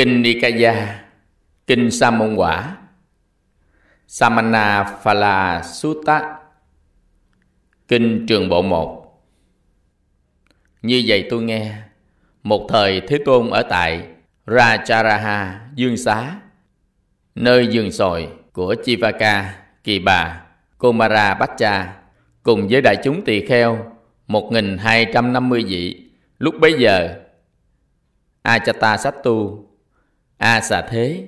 Kinh Nikaya Kinh Sa môn quả Samana Phala Sutta Kinh Trường Bộ 1 Như vậy tôi nghe Một thời Thế Tôn ở tại Rajaraha, Dương Xá Nơi giường sồi của Chivaka, Kỳ Bà, Komara Baccha Cùng với đại chúng tỳ kheo 1.250 vị Lúc bấy giờ Achata Sattu A Xà Thế,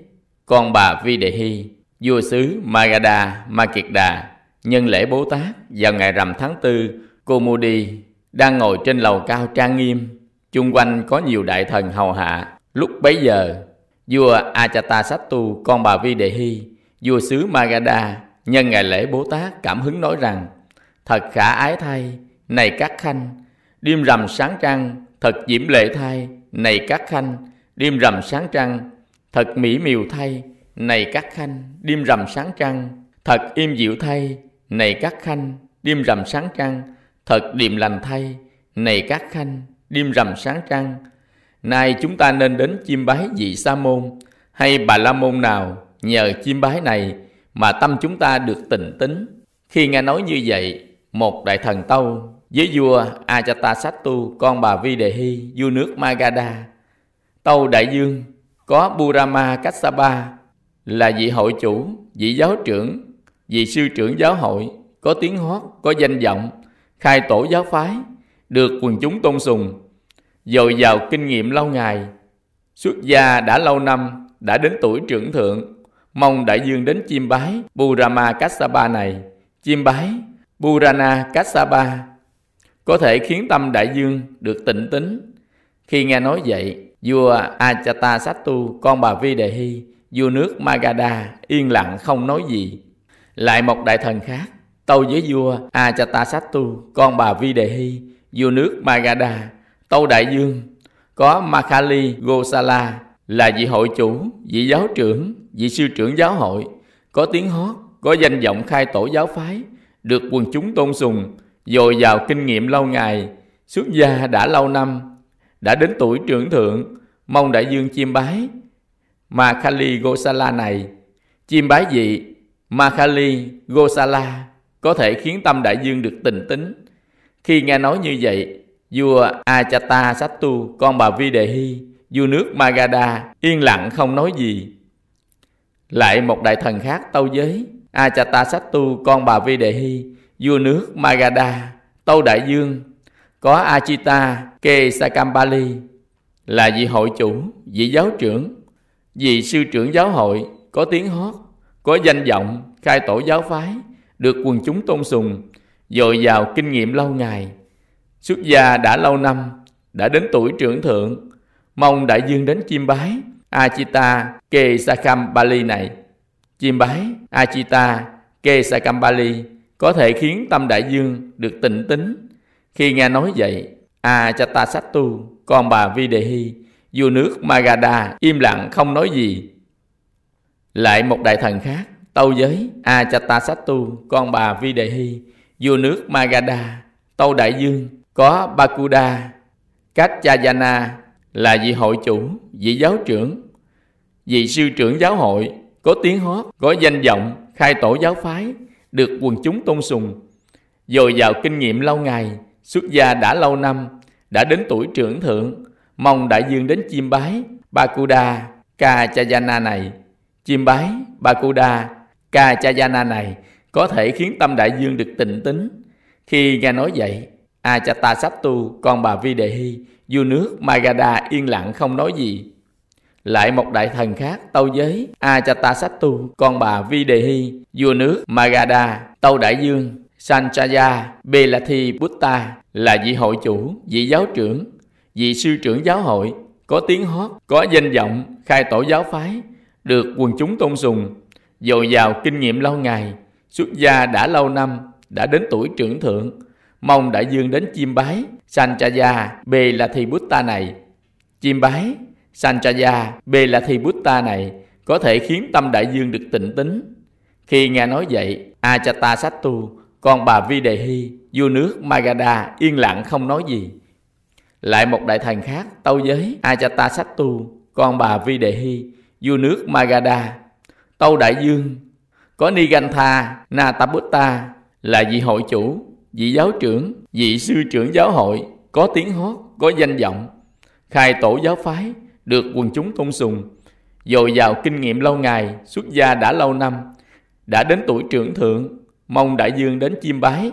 con bà Vi Đề Hy, vua xứ Magadha Ma Kiệt Đà, nhân lễ Bố Tát vào ngày rằm tháng tư, cô Modi đang ngồi trên lầu cao trang nghiêm, chung quanh có nhiều đại thần hầu hạ. Lúc bấy giờ, vua Achatasattu, con bà Vi Đề Hy, vua xứ Magadha, nhân ngày lễ Bố Tát cảm hứng nói rằng, thật khả ái thay, này các khanh, đêm rằm sáng trăng, thật diễm lệ thay, này các khanh, đêm rằm sáng trăng, Thật mỹ miều thay, này các khanh, đêm rằm sáng trăng. Thật im dịu thay, này các khanh, đêm rằm sáng trăng. Thật điềm lành thay, này các khanh, đêm rằm sáng trăng. Nay chúng ta nên đến chiêm bái vị sa môn hay bà la môn nào nhờ chiêm bái này mà tâm chúng ta được tỉnh tính. Khi nghe nói như vậy, một đại thần tâu với vua Ajatasattu con bà Vi Đề Hy vua nước Magadha tâu đại dương có Burama Kassapa là vị hội chủ, vị giáo trưởng, vị sư trưởng giáo hội, có tiếng hót, có danh vọng, khai tổ giáo phái, được quần chúng tôn sùng, dồi dào kinh nghiệm lâu ngày, xuất gia đã lâu năm, đã đến tuổi trưởng thượng, mong đại dương đến chiêm bái Burama Kassapa này, chiêm bái Burana Kassapa có thể khiến tâm đại dương được tịnh tính. Khi nghe nói vậy, Vua Achatasattu, con bà Vi Đề Hy, vua nước Magadha, yên lặng không nói gì. Lại một đại thần khác, tâu với vua Achatasattu, con bà Vi Đề Hy, vua nước Magadha, tâu đại dương, có Makali Gosala là vị hội chủ, vị giáo trưởng, vị sư trưởng giáo hội, có tiếng hót, có danh vọng khai tổ giáo phái, được quần chúng tôn sùng, dồi dào kinh nghiệm lâu ngày, xuất gia đã lâu năm, đã đến tuổi trưởng thượng, mong đại dương chiêm bái. kali Gosala này, chiêm bái gì? Kali Gosala có thể khiến tâm đại dương được tình tính. Khi nghe nói như vậy, vua Achata Sattu, con bà Vi Đề Hy, vua nước Magadha, yên lặng không nói gì. Lại một đại thần khác tâu giới, Achata Sattu, con bà Vi Đề Hy, vua nước Magadha, tâu đại dương, có Achita Ke Sakambali là vị hội chủ, vị giáo trưởng, vị sư trưởng giáo hội, có tiếng hót, có danh vọng, khai tổ giáo phái, được quần chúng tôn sùng, dồi dào kinh nghiệm lâu ngày, xuất gia đã lâu năm, đã đến tuổi trưởng thượng, mong đại dương đến chiêm bái Achita Ke Sakambali này. Chiêm bái Achita Ke Sakambali có thể khiến tâm đại dương được tịnh tính, khi nghe nói vậy, A Achatasattu, con bà Vi Đề Hy, vua nước Magadha, im lặng không nói gì. Lại một đại thần khác, tâu giới A Achatasattu, con bà Vi Đề Hy, vua nước Magadha, tâu đại dương, có Bakuda, Kachayana là vị hội chủ, vị giáo trưởng, vị sư trưởng giáo hội, có tiếng hót, có danh vọng, khai tổ giáo phái, được quần chúng tôn sùng, dồi dào kinh nghiệm lâu ngày, xuất gia đã lâu năm, đã đến tuổi trưởng thượng, mong đại dương đến chiêm bái Bakuda Kachayana này. Chiêm bái Bakuda Kachayana này có thể khiến tâm đại dương được tịnh tính. Khi nghe nói vậy, Achatasattu, con bà Vi Đề Hy, vua nước Magadha yên lặng không nói gì. Lại một đại thần khác tâu giới Achatasattu, con bà Vi Đề Hy, vua nước Magadha, tâu đại dương Sanchaya Belathi Buddha là vị hội chủ, vị giáo trưởng, vị sư trưởng giáo hội, có tiếng hót, có danh vọng, khai tổ giáo phái, được quần chúng tôn sùng, dồi dào kinh nghiệm lâu ngày, xuất gia đã lâu năm, đã đến tuổi trưởng thượng, mong đại dương đến chiêm bái Sanchaya Belathi Buddha này. Chiêm bái Sanchaya Belathi Buddha này có thể khiến tâm đại dương được tịnh tính. Khi nghe nói vậy, Achata Sattu còn bà Vi Đề Hy, vua nước Magadha yên lặng không nói gì. Lại một đại thần khác tâu giới Ajata Sattu, con bà Vi Đề Hy, vua nước Magadha. Tâu Đại Dương. Có Nigantha Natabutta là vị hội chủ, vị giáo trưởng, vị sư trưởng giáo hội, có tiếng hót, có danh vọng, khai tổ giáo phái, được quần chúng tôn sùng, dồi dào kinh nghiệm lâu ngày, xuất gia đã lâu năm, đã đến tuổi trưởng thượng, mong đại dương đến chiêm bái.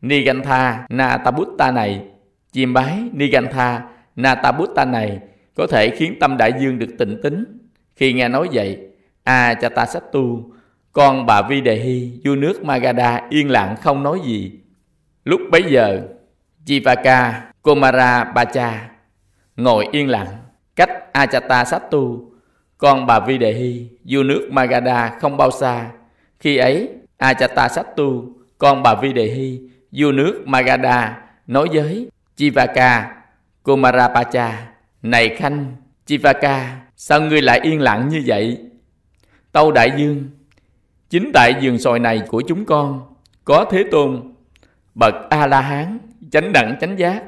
Nigantha Natabutta này, chiêm bái Nigantha Natabutta này có thể khiến tâm đại dương được tịnh tính. Khi nghe nói vậy, A Chatasattu, con bà Vi Đề Hy, vua nước Magadha yên lặng không nói gì. Lúc bấy giờ, Jivaka Komara Bacha ngồi yên lặng cách Achata Sattu, con bà Vi Đề Hy, vua nước Magadha không bao xa. Khi ấy, Achata Sattu, con bà Vi Đề Hy, vua nước Magadha, nói với Chivaka, Kumarapacha, Này Khanh, Chivaka, sao ngươi lại yên lặng như vậy? Tâu Đại Dương, chính tại giường sồi này của chúng con, có Thế Tôn, bậc A-la-hán, chánh đẳng chánh giác,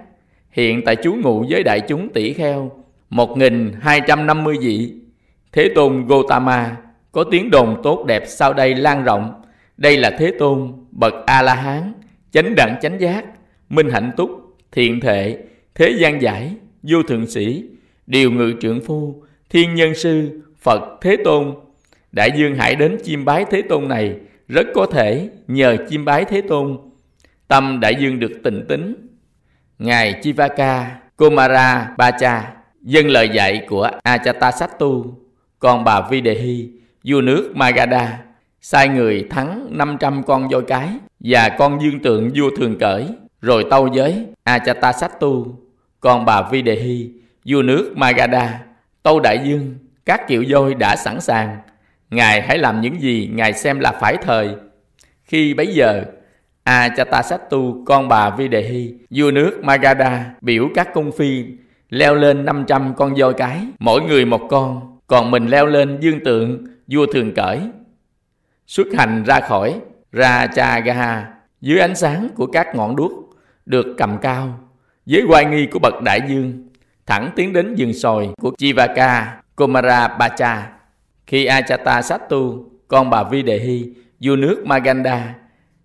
hiện tại chú ngụ với đại chúng tỷ kheo, 1250 vị. Thế Tôn Gotama có tiếng đồn tốt đẹp sau đây lan rộng. Đây là Thế Tôn, bậc A-la-hán, chánh đẳng chánh giác, minh hạnh túc, thiện thệ, thế gian giải, vô thượng sĩ, điều ngự trưởng phu, thiên nhân sư, Phật Thế Tôn. Đại dương hãy đến chiêm bái Thế Tôn này, rất có thể nhờ chiêm bái Thế Tôn. Tâm đại dương được tịnh tính. Ngài Chivaka Komara Bacha dân lời dạy của Achatasattu, còn bà Videhi, vua nước Magadha, sai người thắng 500 con voi cái và con dương tượng vua thường cởi, rồi tâu với Achatasattu, con bà vi đề hi vua nước Magadha, tâu đại dương, các kiệu voi đã sẵn sàng, Ngài hãy làm những gì Ngài xem là phải thời. Khi bấy giờ, Achatasattu, con bà vi đề hi vua nước Magadha, biểu các cung phi leo lên 500 con voi cái, mỗi người một con, còn mình leo lên dương tượng vua thường cởi. Xuất hành ra khỏi Rajagaha dưới ánh sáng của các ngọn đuốc được cầm cao, dưới oai nghi của bậc đại dương, thẳng tiến đến rừng sồi của Chivaka Komara Bacha. Khi Achata Sattu, con bà Vi Đề Hy, vua nước Maganda,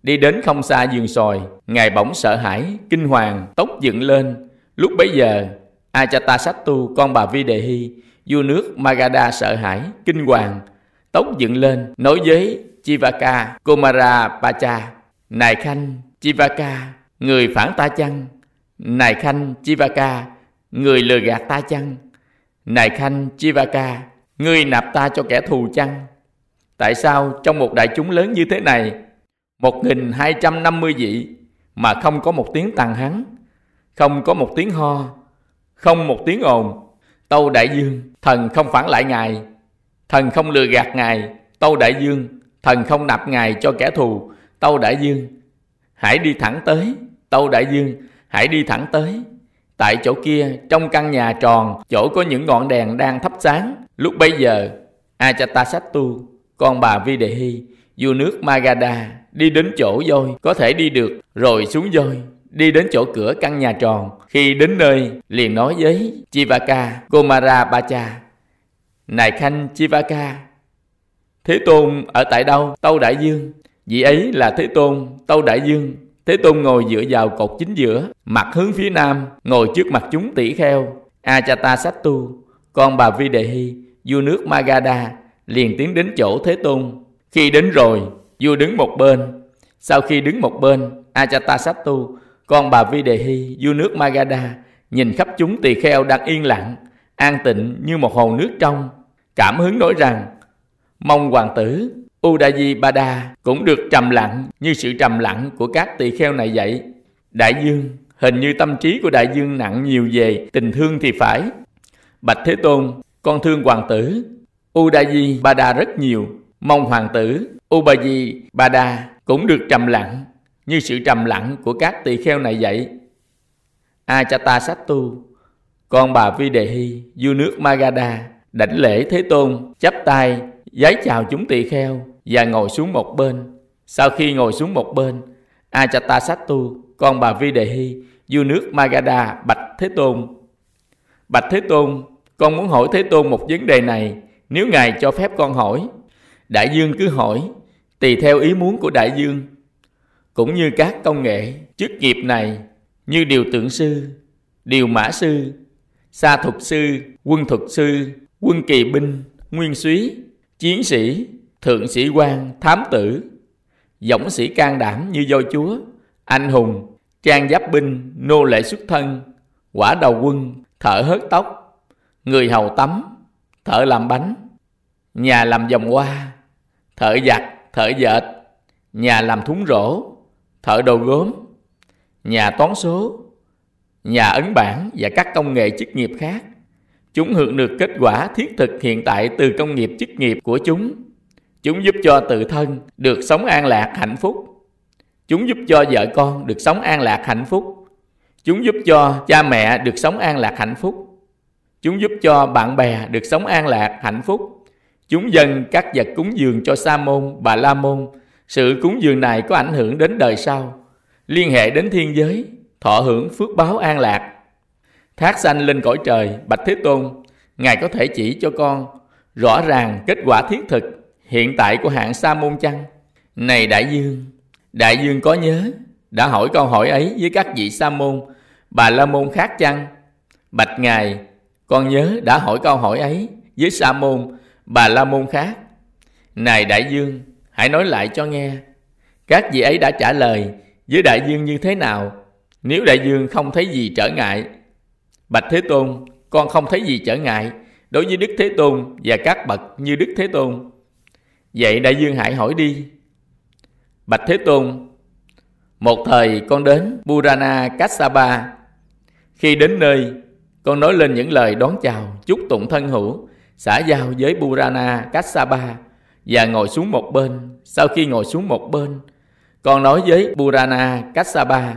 đi đến không xa giường sồi, ngài bỗng sợ hãi, kinh hoàng, tóc dựng lên. Lúc bấy giờ, Achatasattu, con bà Vi Đề Hy, vua nước Magadha sợ hãi, kinh hoàng, tóc dựng lên, nói với Chivaka, Komara Pacha, Này Khanh, Chivaka, người phản ta chăng? Này Khanh, Chivaka, người lừa gạt ta chăng? Này Khanh, Chivaka, người nạp ta cho kẻ thù chăng? Tại sao trong một đại chúng lớn như thế này, 1250 vị mà không có một tiếng tàn hắn, không có một tiếng ho, không một tiếng ồn. Tâu Đại Dương, thần không phản lại Ngài. Thần không lừa gạt Ngài. Tâu Đại Dương, thần không nạp Ngài cho kẻ thù. Tâu Đại Dương, hãy đi thẳng tới. Tâu Đại Dương, hãy đi thẳng tới. Tại chỗ kia, trong căn nhà tròn, chỗ có những ngọn đèn đang thắp sáng. Lúc bấy giờ, Achatasattu, con bà Vi Đề Hy, vua nước Magada, đi đến chỗ voi, có thể đi được, rồi xuống voi, đi đến chỗ cửa căn nhà tròn. Khi đến nơi, liền nói với Chivaka Komara Bacha, Này Khanh Chivaka, Thế Tôn ở tại đâu? Tâu Đại Dương. Vị ấy là Thế Tôn, Tâu Đại Dương. Thế Tôn ngồi dựa vào cột chính giữa, mặt hướng phía nam, ngồi trước mặt chúng tỷ kheo. Achata Sattu, con bà Vi Đề Hy, vua nước Magadha, liền tiến đến chỗ Thế Tôn. Khi đến rồi, vua đứng một bên. Sau khi đứng một bên, Achata Sattu con bà Vi Đề Hy, vua nước Magadha, nhìn khắp chúng tỳ kheo đang yên lặng, an tịnh như một hồ nước trong. Cảm hứng nói rằng, mong hoàng tử Udayi Bada cũng được trầm lặng như sự trầm lặng của các tỳ kheo này vậy. Đại dương, hình như tâm trí của đại dương nặng nhiều về tình thương thì phải. Bạch Thế Tôn, con thương hoàng tử Udayi Bada rất nhiều. Mong hoàng tử Ubayi Bada cũng được trầm lặng như sự trầm lặng của các tỳ kheo này vậy. Achata Sattu, con bà Vi Đề Hy, vua nước Magadha, đảnh lễ Thế Tôn, chắp tay, giấy chào chúng tỳ kheo và ngồi xuống một bên. Sau khi ngồi xuống một bên, Ajatasattu, con bà Vi Đề Hy, vua nước Magadha, bạch Thế Tôn. Bạch Thế Tôn, con muốn hỏi Thế Tôn một vấn đề này, nếu Ngài cho phép con hỏi. Đại dương cứ hỏi, tùy theo ý muốn của đại dương. Cũng như các công nghệ, chức nghiệp này, như điều tượng sư, điều mã sư, sa thuật sư, quân thuật sư, quân kỳ binh, nguyên suý, chiến sĩ, thượng sĩ quan, thám tử, dũng sĩ can đảm như voi chúa, anh hùng, trang giáp binh, nô lệ xuất thân, quả đầu quân, thợ hớt tóc, người hầu tắm, thợ làm bánh, nhà làm vòng hoa, thợ giặt, thợ dệt, nhà làm thúng rổ, thợ đồ gốm, nhà toán số, nhà ấn bản và các công nghệ chức nghiệp khác. Chúng hưởng được kết quả thiết thực hiện tại từ công nghiệp chức nghiệp của chúng. Chúng giúp cho tự thân được sống an lạc hạnh phúc. Chúng giúp cho vợ con được sống an lạc hạnh phúc. Chúng giúp cho cha mẹ được sống an lạc hạnh phúc. Chúng giúp cho bạn bè được sống an lạc, hạnh phúc. Chúng dâng các vật cúng dường cho Sa môn, Bà La môn. Sự cúng dường này có ảnh hưởng đến đời sau, liên hệ đến thiên giới, thọ hưởng phước báo an lạc. Thác sanh lên cõi trời, Bạch Thế Tôn, Ngài có thể chỉ cho con rõ ràng kết quả thiết thực hiện tại của hạng Sa môn chăng? Này Đại Dương, Đại Dương có nhớ đã hỏi câu hỏi ấy với các vị Sa môn, Bà La môn khác chăng? Bạch Ngài, con nhớ đã hỏi câu hỏi ấy với Sa môn, Bà La môn khác. Này Đại Dương, hãy nói lại cho nghe. Các vị ấy đã trả lời với Đại Dương như thế nào? Nếu Đại Dương không thấy gì trở ngại, Bạch Thế Tôn, con không thấy gì trở ngại đối với Đức Thế Tôn và các bậc như Đức Thế Tôn. Vậy Đại Dương Hải hỏi đi. Bạch Thế Tôn, một thời con đến Burana Kassapa. Khi đến nơi, con nói lên những lời đón chào, chúc tụng thân hữu, xã giao với Burana Kassapa và ngồi xuống một bên. Sau khi ngồi xuống một bên, con nói với Burana Kassapa,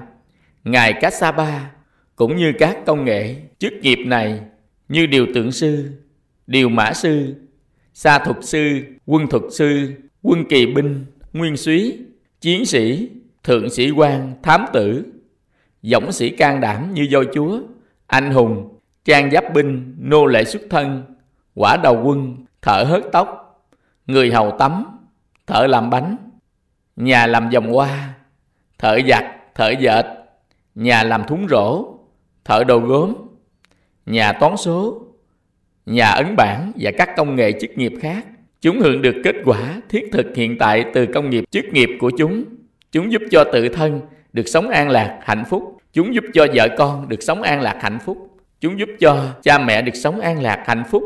Ngài Kassapa cũng như các công nghệ chức nghiệp này như điều tượng sư, điều mã sư, sa thuật sư, quân thuật sư, quân kỳ binh, nguyên súy, chiến sĩ, thượng sĩ quan, thám tử, dũng sĩ can đảm như voi chúa, anh hùng, trang giáp binh, nô lệ xuất thân, quả đầu quân, thợ hớt tóc, người hầu tắm, thợ làm bánh, nhà làm vòng hoa, thợ giặt, thợ dệt, nhà làm thúng rổ, thợ đồ gốm, nhà toán số, nhà ấn bản và các công nghệ chức nghiệp khác. Chúng hưởng được kết quả thiết thực hiện tại từ công nghiệp chức nghiệp của chúng. Chúng giúp cho tự thân được sống an lạc, hạnh phúc. Chúng giúp cho vợ con được sống an lạc, hạnh phúc. Chúng giúp cho cha mẹ được sống an lạc, hạnh phúc.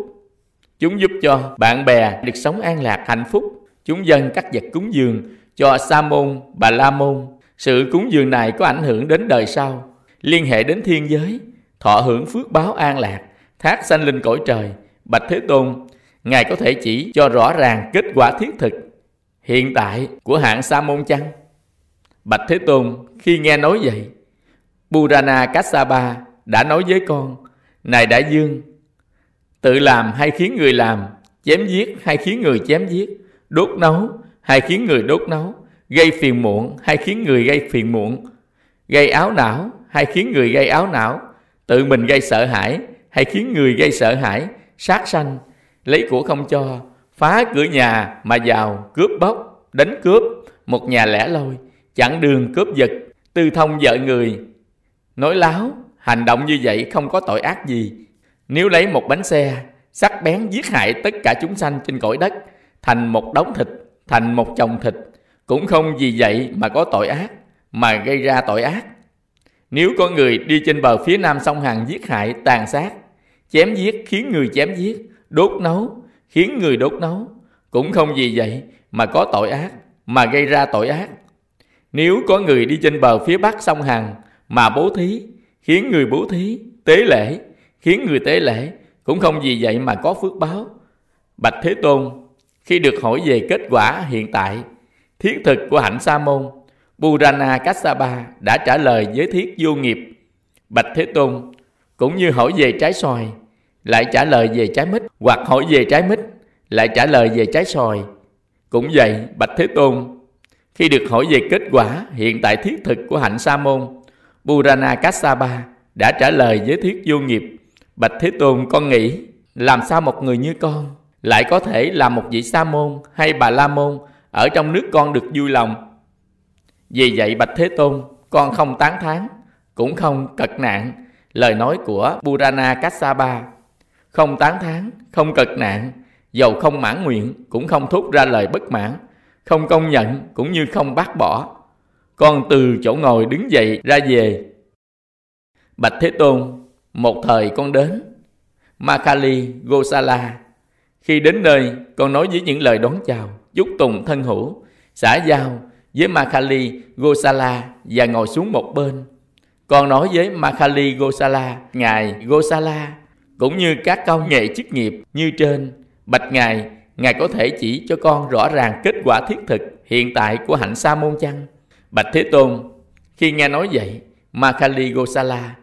Chúng giúp cho bạn bè được sống an lạc, hạnh phúc. Chúng dâng các vật cúng dường cho Sa môn, Bà La môn. Sự cúng dường này có ảnh hưởng đến đời sau, liên hệ đến thiên giới, thọ hưởng phước báo an lạc, thác sanh linh cõi trời. Bạch Thế Tôn, Ngài có thể chỉ cho rõ ràng kết quả thiết thực hiện tại của hạng Sa môn chăng? Bạch Thế Tôn, khi nghe nói vậy, Burana Kassapa đã nói với con, Này Đại Dương, tự làm hay khiến người làm, chém giết hay khiến người chém giết, đốt nấu hay khiến người đốt nấu, gây phiền muộn hay khiến người gây phiền muộn, gây áo não hay khiến người gây áo não, tự mình gây sợ hãi hay khiến người gây sợ hãi, sát sanh, lấy của không cho, phá cửa nhà mà vào, cướp bóc, đánh cướp, một nhà lẻ loi, chặn đường cướp giật, tư thông vợ người, nói láo, hành động như vậy không có tội ác gì. Nếu lấy một bánh xe, sắc bén giết hại tất cả chúng sanh trên cõi đất, thành một đống thịt, thành một chồng thịt, cũng không vì vậy mà có tội ác, mà gây ra tội ác. Nếu có người đi trên bờ phía nam sông Hằng giết hại, tàn sát, chém giết khiến người chém giết, đốt nấu khiến người đốt nấu, cũng không vì vậy mà có tội ác, mà gây ra tội ác. Nếu có người đi trên bờ phía bắc sông Hằng mà bố thí, khiến người bố thí, tế lễ, khiến người tế lễ, cũng không vì vậy mà có phước báo. Bạch Thế Tôn, khi được hỏi về kết quả hiện tại, thiết thực của hạnh Sa môn, Purana Kassapa đã trả lời với thiết vô nghiệp. Bạch Thế Tôn, cũng như hỏi về trái xoài, lại trả lời về trái mít, hoặc hỏi về trái mít, lại trả lời về trái xoài. Cũng vậy, Bạch Thế Tôn, khi được hỏi về kết quả hiện tại thiết thực của hạnh Sa môn, Purana Kassapa đã trả lời với thiết vô nghiệp. Bạch Thế Tôn con nghĩ làm sao một người như con lại có thể làm một vị sa môn hay bà la môn ở trong nước con được vui lòng vì vậy bạch thế tôn, con không tán thán, cũng không cật nạn lời nói của Burana Kassapa không tán thán, không cật nạn, dầu không mãn nguyện cũng không thốt ra lời bất mãn, không công nhận cũng như không bác bỏ. Con từ chỗ ngồi đứng dậy ra về. Bạch thế tôn, một thời con đến. Makali gosala, khi đến nơi, con nói với những lời đón chào, chúc tùng thân hữu, xã giao với makali gosala và ngồi xuống một bên. Con nói với makali gosala, ngài gosala, cũng như các cao nghệ chức nghiệp như trên, bạch ngài ngài có thể chỉ cho con rõ ràng kết quả thiết thực hiện tại của hạnh sa môn chăng? Bạch thế tôn, khi nghe nói vậy, makali gosala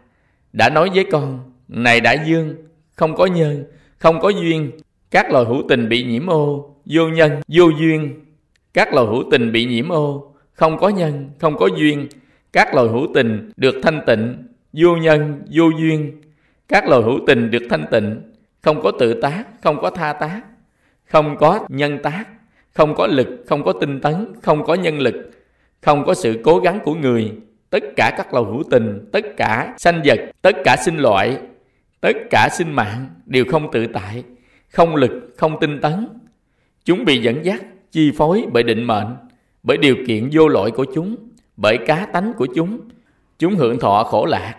đã nói với con, này đã dương, không có nhân không có duyên, các loài hữu tình bị nhiễm ô, vô nhân, vô duyên các loài hữu tình bị nhiễm ô. Không có nhân, không có duyên. Các loài hữu tình được thanh tịnh, vô nhân, vô duyên. Các loài hữu tình được thanh tịnh, không có tự tác, không có tha tác. Không có nhân tác, không có lực, không có tinh tấn, không có nhân lực. Không có sự cố gắng của người. Tất cả các loài hữu tình, tất cả sanh vật, tất cả sinh loại, tất cả sinh mạng đều không tự tại, không lực, không tinh tấn. Chúng bị dẫn dắt chi phối bởi định mệnh, bởi điều kiện vô lỗi của chúng, bởi cá tánh của chúng. Chúng hưởng thọ khổ lạc,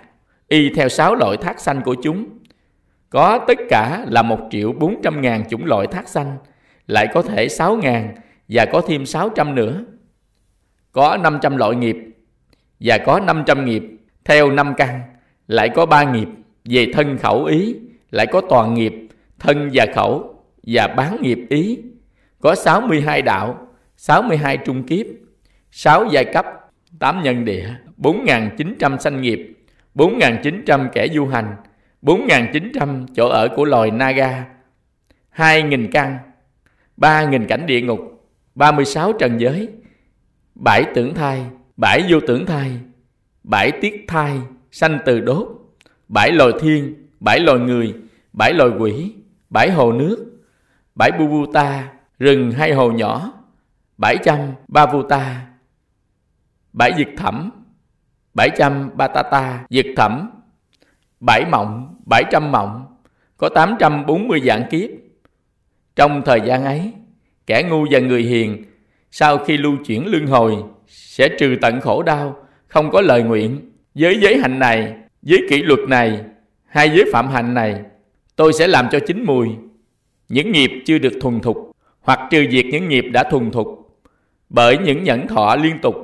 y theo sáu loại thác sanh của chúng. Có tất cả là một triệu bốn trăm ngàn chủng loại thác sanh, lại có thể sáu ngàn và có thêm sáu trăm nữa. Có năm trăm loại nghiệp và có năm trăm nghiệp theo năm căn, lại có ba nghiệp về thân khẩu ý, lại có toàn nghiệp, thân và khẩu và bán nghiệp ý có 62 đạo 62 trung kiếp 6 giai cấp 8 nhân địa 4.900 sanh nghiệp 4.900 kẻ du hành 4.900 chỗ ở của loài Naga 2.000 căn 3.000 cảnh địa ngục 36 trần giới 7 tưởng thai 7 vô tưởng thai 7 tiết thai, sanh từ đốt 7 loài thiên 7 loài người 7 loài quỷ 7 hồ nước 7 bu bu ta rừng hay hồ nhỏ 700 ba vu ta, bảy diệt thẩm 700 Batata diệt thẩm bãi mộng 700 mộng, có 840 dạng kiếp. Trong thời gian ấy, kẻ ngu và người hiền, sau khi lưu chuyển luân hồi, sẽ trừ tận khổ đau, không có lời nguyện. Với giới hạnh này, với kỷ luật này, hay với phạm hạnh này, tôi sẽ làm cho chín mùi. Những nghiệp chưa được thuần thục hoặc trừ diệt những nghiệp đã thuần thục, bởi những nhẫn thọ liên tục,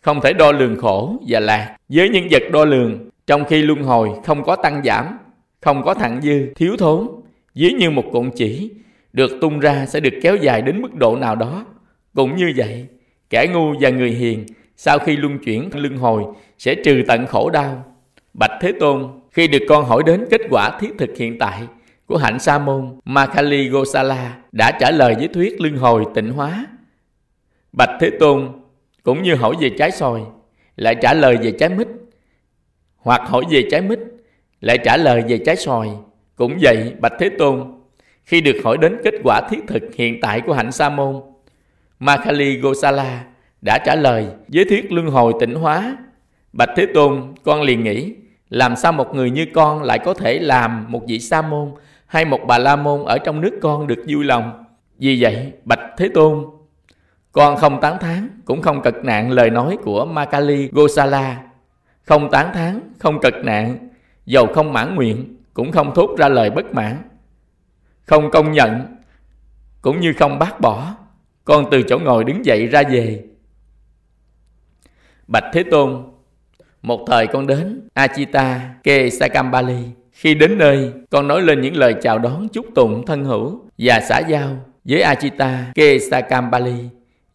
không thể đo lường khổ và lạc. Với những vật đo lường, trong khi luân hồi không có tăng giảm, không có thặng dư, thiếu thốn dưới như một cuộn chỉ, được tung ra sẽ được kéo dài đến mức độ nào đó. Cũng như vậy, kẻ ngu và người hiền sau khi luân chuyển luân hồi sẽ trừ tận khổ đau. Bạch thế tôn, khi được con hỏi đến kết quả thiết thực hiện tại của hạnh sa môn makali gosala đã trả lời với thuyết luân hồi tịnh hóa. Bạch thế tôn cũng như hỏi về trái sòi, lại trả lời về trái mít. Hoặc hỏi về trái mít lại trả lời về trái sòi cũng vậy bạch thế tôn khi được hỏi đến kết quả thiết thực hiện tại của hạnh sa môn makali gosala đã trả lời với thuyết luân hồi tịnh hóa bạch thế tôn con liền nghĩ làm sao một người như con lại có thể làm một vị sa môn hay một bà la môn ở trong nước con được vui lòng. Vì vậy, bạch thế tôn, con không tán thán, cũng không cật nạn lời nói của makali gosala. Không tán thán, không cật nạn dầu không mãn nguyện, cũng không thốt ra lời bất mãn. Không công nhận, cũng như không bác bỏ, con từ chỗ ngồi đứng dậy ra về. Bạch thế tôn, một thời con đến Achita Ke Sakambali. Khi đến nơi, con nói lên những lời chào đón chúc tụng thân hữu và xã giao với Achita Kesakambali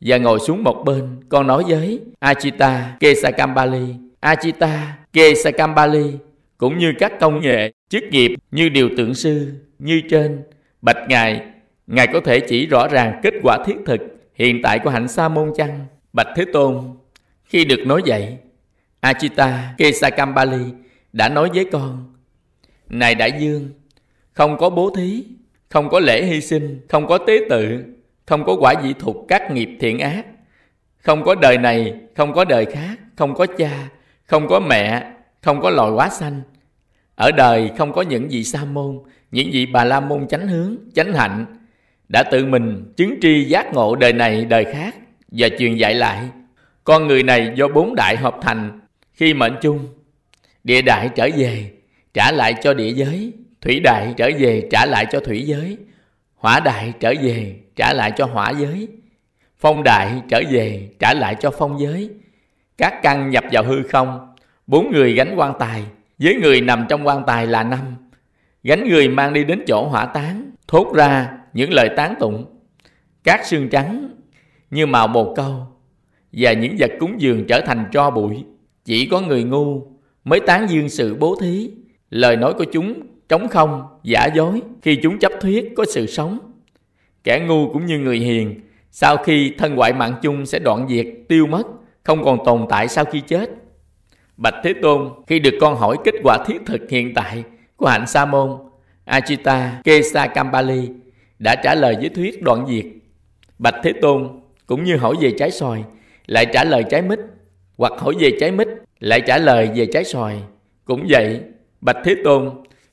Và ngồi xuống một bên, con nói với Achita Kesakambali, Achita Kesakambali cũng như các công nghệ, chức nghiệp như điều tượng sư, như trên. Bạch Ngài, Ngài có thể chỉ rõ ràng kết quả thiết thực hiện tại của hạnh sa môn chăng? Bạch Thế Tôn, khi được nói vậy, Achita Kesakambali đã nói với con này đại dương không có bố thí, không có lễ hy sinh, không có tế tự, không có quả dị thục các nghiệp thiện ác, không có đời này, không có đời khác, không có cha, không có mẹ, không có loài quá xanh. Ở đời không có những vị sa môn, những vị bà la môn chánh hướng, chánh hạnh, đã tự mình chứng tri giác ngộ đời này đời khác và truyền dạy lại. Con người này do bốn đại hợp thành khi mệnh chung, địa đại trở về, trả lại cho địa giới, thủy đại trở về trả lại cho thủy giới, hỏa đại trở về trả lại cho hỏa giới, phong đại trở về trả lại cho phong giới. Các căn nhập vào hư không, bốn người gánh quan tài, với người nằm trong quan tài là năm. Gánh người mang đi đến chỗ hỏa táng, thốt ra những lời tán tụng. Các xương trắng như màu bồ câu và những vật cúng dường trở thành tro bụi. Chỉ có người ngu mới tán dương sự bố thí. Lời nói của chúng trống không, giả dối khi chúng chấp thuyết có sự sống. Kẻ ngu cũng như người hiền, sau khi thân ngoại mạng chung sẽ đoạn diệt, tiêu mất, không còn tồn tại sau khi chết. Bạch Thế Tôn khi được con hỏi kết quả thiết thực hiện tại của hạnh Sa môn, achita Kesa Kambali đã trả lời với thuyết đoạn diệt. Bạch Thế Tôn cũng như hỏi về trái xoài, lại trả lời trái mít, hoặc hỏi về trái mít, lại trả lời về trái xoài. Cũng vậy, Bạch Thế Tôn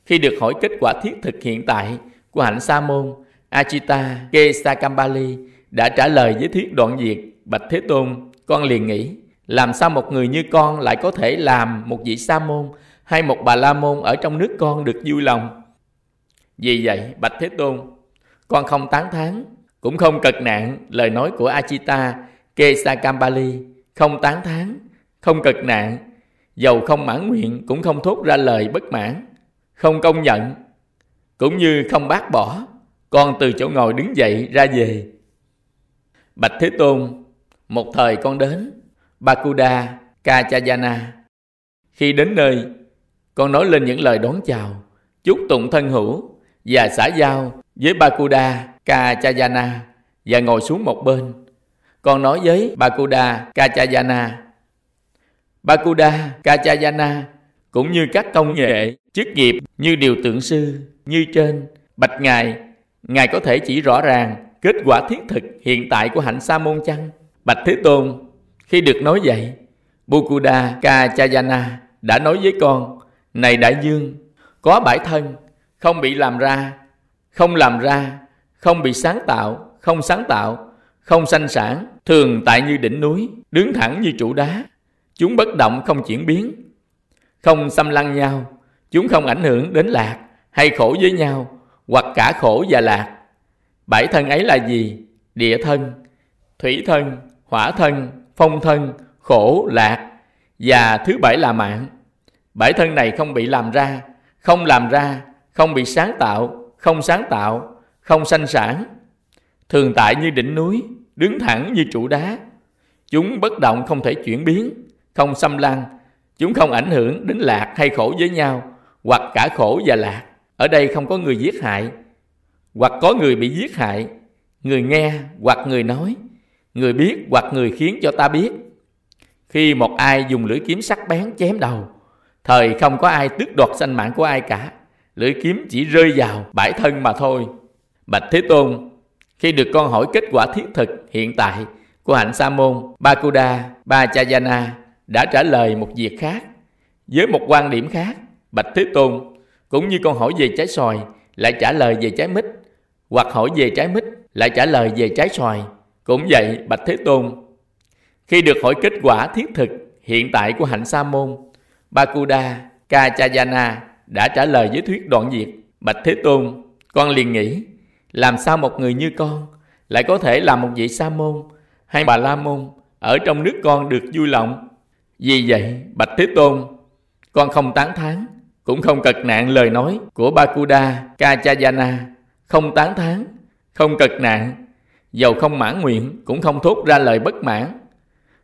khi được hỏi kết quả thiết thực hiện tại của hạnh Sa môn, Achita Kesakambali đã trả lời với thuyết đoạn diệt Bạch Thế Tôn, con liền nghĩ làm sao một người như con lại có thể làm một vị sa môn hay một bà la môn ở trong nước con được vui lòng? Vì vậy, Bạch Thế Tôn, con không tán thán, cũng không cật nạn lời nói của Achita Kesakambali, không tán thán, không cật nạn, dầu không mãn nguyện cũng không thốt ra lời bất mãn, không công nhận, cũng như không bác bỏ, con từ chỗ ngồi đứng dậy ra về. Bạch Thế Tôn, một thời con đến Bakuda Kachayana. Khi đến nơi, con nói lên những lời đón chào, chúc tụng thân hữu và xã giao với Bakuda Kachayana và ngồi xuống một bên. Con nói với Bakuda Kachayana. Bakuda Kachayana cũng như các công nghệ, chức nghiệp như điều tượng sư, như trên, bạch ngài, ngài có thể chỉ rõ ràng kết quả thiết thực hiện tại của hạnh sa môn chăng? Bạch Thế Tôn, khi được nói vậy, Bukuda Kachayana đã nói với con, Này đại dương, có bãi thân, không bị làm ra, không làm ra, không bị sáng tạo, không sáng tạo, không sanh sản, thường tại như đỉnh núi, đứng thẳng như trụ đá. Chúng bất động không chuyển biến, không xâm lăng nhau, chúng không ảnh hưởng đến lạc hay khổ với nhau, hoặc cả khổ và lạc. Bảy thân ấy là gì? Địa thân, thủy thân, hỏa thân, phong thân, khổ, lạc và thứ bảy là mạng. Bảy thân này không bị làm ra, không làm ra, không bị sáng tạo, không sáng tạo, không sanh sản. Thường tại như đỉnh núi, đứng thẳng như trụ đá. Chúng bất động không thể chuyển biến, không xâm lăng. Chúng không ảnh hưởng đến lạc hay khổ với nhau, hoặc cả khổ và lạc. Ở đây không có người giết hại, hoặc có người bị giết hại, người nghe hoặc người nói người biết hoặc người khiến cho ta biết. Khi một ai dùng lưỡi kiếm sắc bén chém đầu, thời không có ai tước đoạt sanh mạng của ai cả, lưỡi kiếm chỉ rơi vào bãi thân mà thôi. Bạch Thế Tôn, khi được con hỏi kết quả thiết thực hiện tại của hạnh Sa môn Bakuda Bachayana đã trả lời một việc khác với một quan điểm khác. Bạch Thế Tôn, cũng như con hỏi về trái xoài lại trả lời về trái mít, hoặc hỏi về trái mít lại trả lời về trái xoài cũng vậy, Bạch Thế Tôn, khi được hỏi kết quả thiết thực hiện tại của hạnh sa môn, Bakuda Kachayana đã trả lời với thuyết đoạn diệt. Bạch Thế Tôn, con liền nghĩ, làm sao một người như con lại có thể làm một vị sa môn hay bà la môn ở trong nước con được vui lòng? Vì vậy, Bạch Thế Tôn, con không tán thán, cũng không cật nạn lời nói của Bakuda Kachayana, không tán thán, không cật nạn dầu không mãn nguyện cũng không thốt ra lời bất mãn,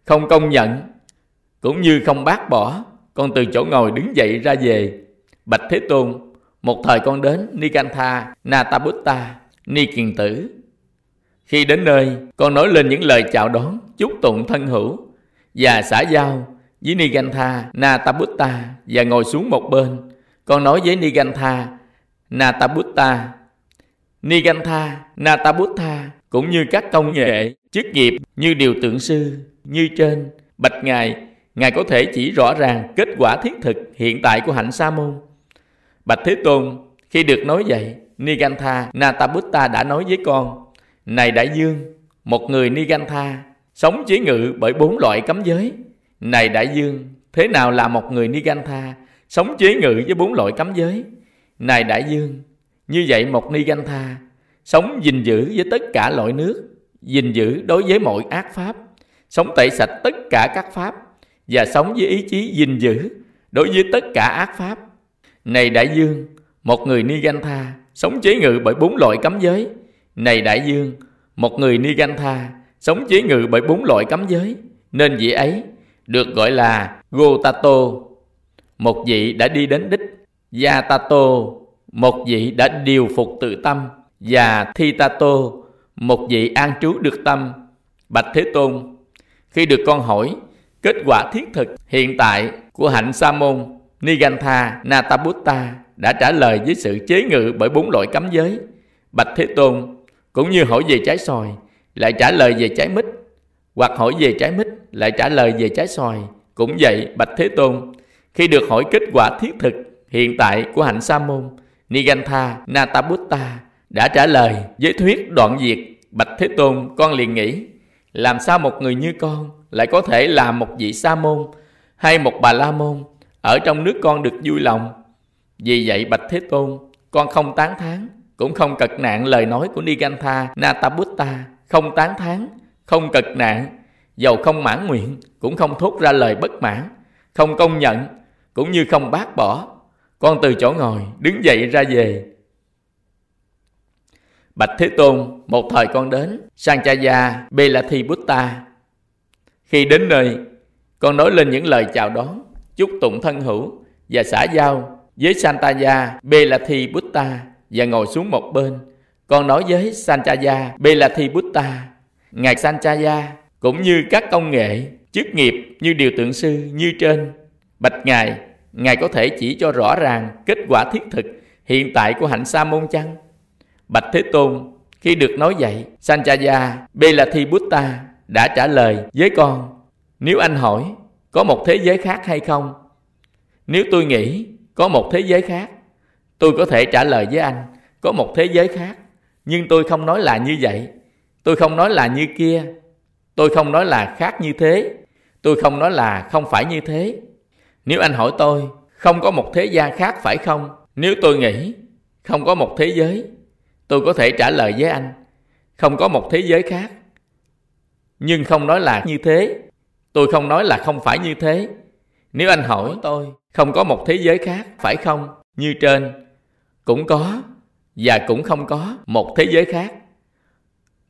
không công nhận, cũng như không bác bỏ, con từ chỗ ngồi đứng dậy ra về. Bạch Thế Tôn, một thời con đến Nikantha, Natabutta, Ni Kiền Tử. Khi đến nơi, con nói lên những lời chào đón, chúc tụng thân hữu và xã giao với Nigantha, Natabutta và ngồi xuống một bên. Con nói với Nigantha, Natabutta, Nigantha, Natabutta cũng như các công nghệ, chức nghiệp như điều tượng sư, như trên, bạch ngài, ngài có thể chỉ rõ ràng kết quả thiết thực hiện tại của hạnh sa môn. Bạch Thế Tôn, khi được nói vậy, Nigantha Natabutta đã nói với con, Này Đại Dương, một người Nigantha sống chế ngự bởi bốn loại cấm giới. Này Đại Dương, thế nào là một người Nigantha sống chế ngự với bốn loại cấm giới? Này Đại Dương, như vậy một Nigantha sống gìn giữ với tất cả loại nước, gìn giữ đối với mọi ác pháp, sống tẩy sạch tất cả các pháp và sống với ý chí gìn giữ đối với tất cả ác pháp. Này Đại Dương, một người Nigantha sống chế ngự bởi bốn loại cấm giới. Này Đại Dương, một người Nigantha sống chế ngự bởi bốn loại cấm giới, nên vị ấy được gọi là Gotato, một vị đã đi đến đích, Yatato, một vị đã điều phục tự tâm, và Thitato, một vị an trú được tâm. Bạch Thế Tôn, khi được con hỏi kết quả thiết thực hiện tại của hạnh sa môn Nigantha Natabutta đã trả lời với sự chế ngự bởi bốn loại cấm giới. Bạch Thế Tôn cũng như hỏi về trái sòi, lại trả lời về trái mít hoặc hỏi về trái mít, lại trả lời về trái xoài. Cũng vậy, Bạch Thế Tôn, khi được hỏi kết quả thiết thực hiện tại của hạnh sa môn Nigantha Natabutta đã trả lời với thuyết đoạn diệt Bạch Thế Tôn, con liền nghĩ, làm sao một người như con lại có thể làm một vị sa môn hay một bà la môn ở trong nước con được vui lòng vì vậy, Bạch Thế Tôn, con không tán thán, cũng không cật nạn lời nói của Nigantha Natabutta, không tán thán không cực nạn dầu không mãn nguyện cũng không thốt ra lời bất mãn không công nhận cũng như không bác bỏ. Con từ chỗ ngồi đứng dậy ra về. Bạch Thế Tôn, một thời con đến Sanchaya bút ta Khi đến nơi, con nói lên những lời chào đón, chúc tụng thân hữu và xã giao với Santaya bút ta và ngồi xuống một bên. Con nói với Sanchaya bút ta Ngài Sanchaya cũng như các công nghệ, chức nghiệp như điều tượng sư như trên. Bạch Ngài, Ngài có thể chỉ cho rõ ràng kết quả thiết thực hiện tại của hạnh sa môn chăng? Bạch Thế Tôn, khi được nói vậy, Sanchaya Belathi Buddha đã trả lời với con, nếu anh hỏi có một thế giới khác hay không? Nếu tôi nghĩ có một thế giới khác, tôi có thể trả lời với anh, có một thế giới khác, nhưng tôi không nói là như vậy, tôi không nói là như kia, tôi không nói là khác như thế, tôi không nói là không phải như thế. Nếu anh hỏi tôi, không có một thế gian khác phải không? Nếu tôi nghĩ không có một thế giới, tôi có thể trả lời với anh không có một thế giới khác. Nhưng không nói là như thế. Tôi không nói là không phải như thế. Nếu anh hỏi tôi không có một thế giới khác phải không? Như trên cũng có và cũng không có một thế giới khác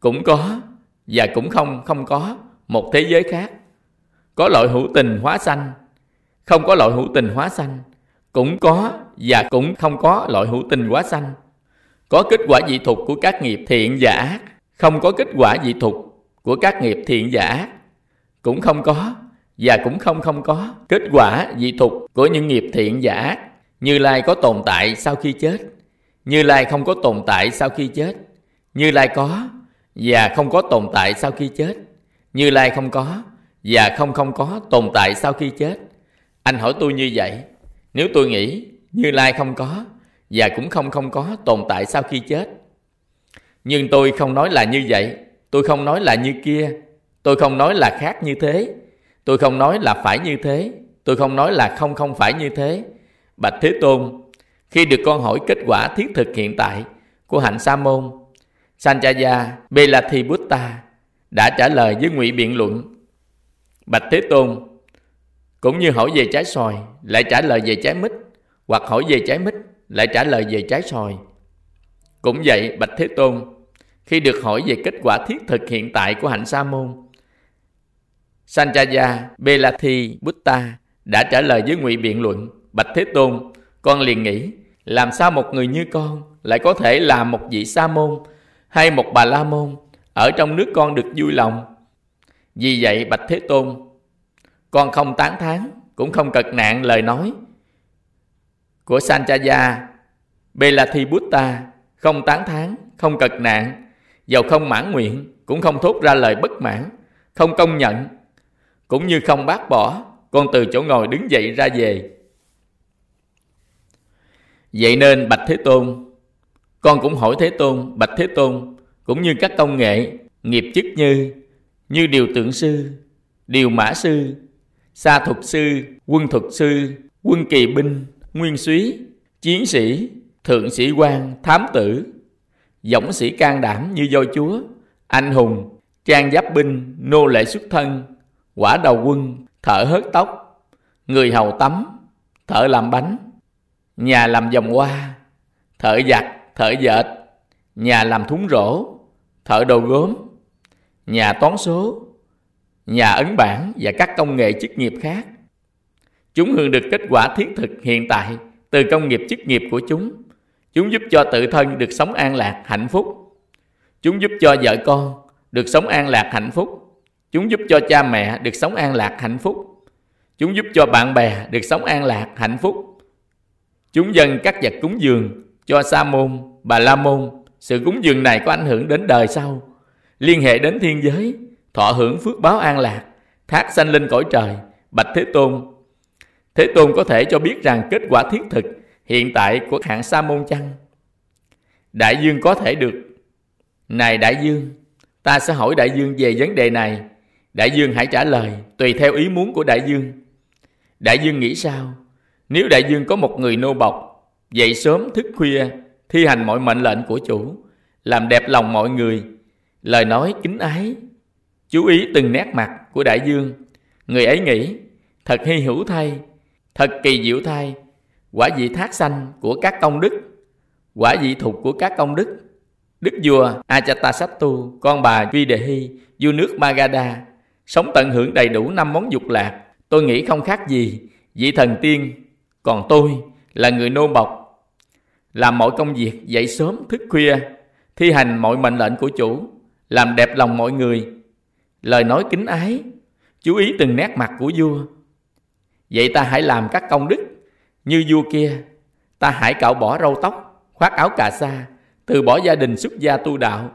cũng có, và cũng không không có, một thế giới khác. Có loại hữu tình hóa sanh, không có loại hữu tình hóa sanh. Cũng có, và cũng không có loại hữu tình hóa sanh. Có kết quả dị thục của các nghiệp thiện và ác, không có kết quả dị thục của các nghiệp thiện và ác. Cũng không có, và cũng không không có kết quả dị thục của những nghiệp thiện và ác. Như lai có tồn tại sau khi chết, như lai không có tồn tại sau khi chết, như lai có và không có tồn tại sau khi chết như lai không có và không không có tồn tại sau khi chết anh hỏi tôi như vậy nếu tôi nghĩ như lai không có và cũng không không có tồn tại sau khi chết. Nhưng tôi không nói là như vậy, tôi không nói là như kia, tôi không nói là khác như thế, tôi không nói là phải như thế, tôi không nói là không không phải như thế. Bạch Thế Tôn, khi được con hỏi kết quả thiết thực hiện tại của hạnh sa môn, Sanjaya Belathi Butta đã trả lời với ngụy biện luận. Bạch Thế Tôn, cũng như hỏi về trái xoài, lại trả lời về trái mít, hoặc hỏi về trái mít, lại trả lời về trái xoài. Cũng vậy, Bạch Thế Tôn, khi được hỏi về kết quả thiết thực hiện tại của hạnh sa môn, Sanjaya Belathi Butta đã trả lời với ngụy biện luận, Bạch Thế Tôn, con liền nghĩ, làm sao một người như con lại có thể làm một vị sa môn hay một bà la môn ở trong nước con được vui lòng? Vì vậy Bạch Thế Tôn, con không tán thán cũng không cật nạn lời nói của Sanchaya bút ta không tán thán, không cật nạn, dầu không mãn nguyện, cũng không thốt ra lời bất mãn, không công nhận, cũng như không bác bỏ, con từ chỗ ngồi đứng dậy ra về. Vậy nên Bạch Thế Tôn, con cũng hỏi Thế Tôn, Bạch Thế Tôn, cũng như các công nghệ, nghiệp chức như, như điều tượng sư, điều mã sư, sa thuật sư, quân thuật sư, quân kỳ binh, nguyên suý, chiến sĩ, thượng sĩ quan, thám tử, dũng sĩ can đảm như do chúa, anh hùng, trang giáp binh, nô lệ xuất thân, quả đầu quân, thợ hớt tóc, người hầu tắm, thợ làm bánh, nhà làm vòng hoa, thợ giặt, thợ dệt, nhà làm thúng rổ, thợ đồ gốm, nhà toán số, nhà ấn bản và các công nghệ chức nghiệp khác. Chúng hưởng được kết quả thiết thực hiện tại từ công nghiệp chức nghiệp của chúng. Chúng giúp cho tự thân được sống an lạc, hạnh phúc. Chúng giúp cho vợ con được sống an lạc, hạnh phúc. Chúng giúp cho cha mẹ được sống an lạc, hạnh phúc. Chúng giúp cho bạn bè được sống an lạc, hạnh phúc. Chúng dâng các vật cúng dường cho Sa môn, Bà La môn. Sự cúng dường này có ảnh hưởng đến đời sau, liên hệ đến thiên giới, thọ hưởng phước báo an lạc, thác sanh lên cõi trời, bạch Thế Tôn. Thế Tôn có thể cho biết rằng kết quả thiết thực hiện tại của hạng Sa môn chăng? Đại dương có thể được. Này Đại dương, ta sẽ hỏi Đại dương về vấn đề này. Đại dương hãy trả lời tùy theo ý muốn của Đại dương. Đại dương nghĩ sao? Nếu Đại dương có một người nô bọc, dậy sớm thức khuya, thi hành mọi mệnh lệnh của chủ, làm đẹp lòng mọi người, lời nói kính ái, chú ý từng nét mặt của đại dương. Người ấy nghĩ, thật hy hữu thay, thật kỳ diệu thay, quả vị thác sanh của các công đức, quả vị thục của các công đức. Đức vua Ajatasattu, con bà Vi Dehi vua nước Magadha, sống tận hưởng đầy đủ năm món dục lạc. Tôi nghĩ không khác gì vị thần tiên, còn tôi là người nô bọc. Làm mọi công việc dậy sớm thức khuya, thi hành mọi mệnh lệnh của chủ, làm đẹp lòng mọi người, lời nói kính ái, chú ý từng nét mặt của vua. Vậy ta hãy làm các công đức như vua kia, ta hãy cạo bỏ râu tóc, khoác áo cà sa, từ bỏ gia đình xuất gia tu đạo.